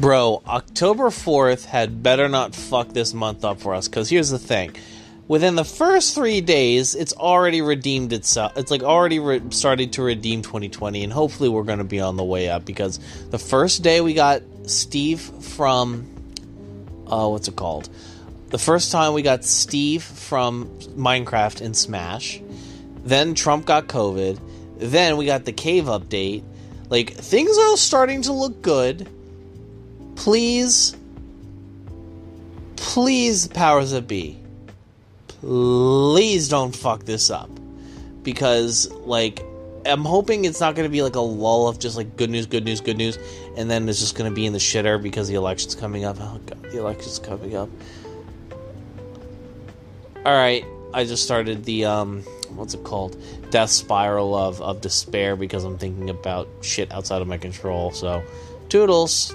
Bro, October 4th had better not fuck this month up for us, because here's the thing. Within the first three days, it's already redeemed itself. It's like already re- started to redeem 2020, and hopefully we're going to be on the way up because the first day we got Steve from. Uh, what's it called? The first time we got Steve from Minecraft and Smash. Then Trump got COVID. Then we got the cave update. Like, things are starting to look good please, please, powers that be, please don't fuck this up. Because, like, I'm hoping it's not going to be like a lull of just like good news, good news, good news, and then it's just going to be in the shitter because the election's coming up. Oh god, the election's coming up. All right, I just started the um, what's it called? Death spiral of of despair because I'm thinking about shit outside of my control. So, toodles.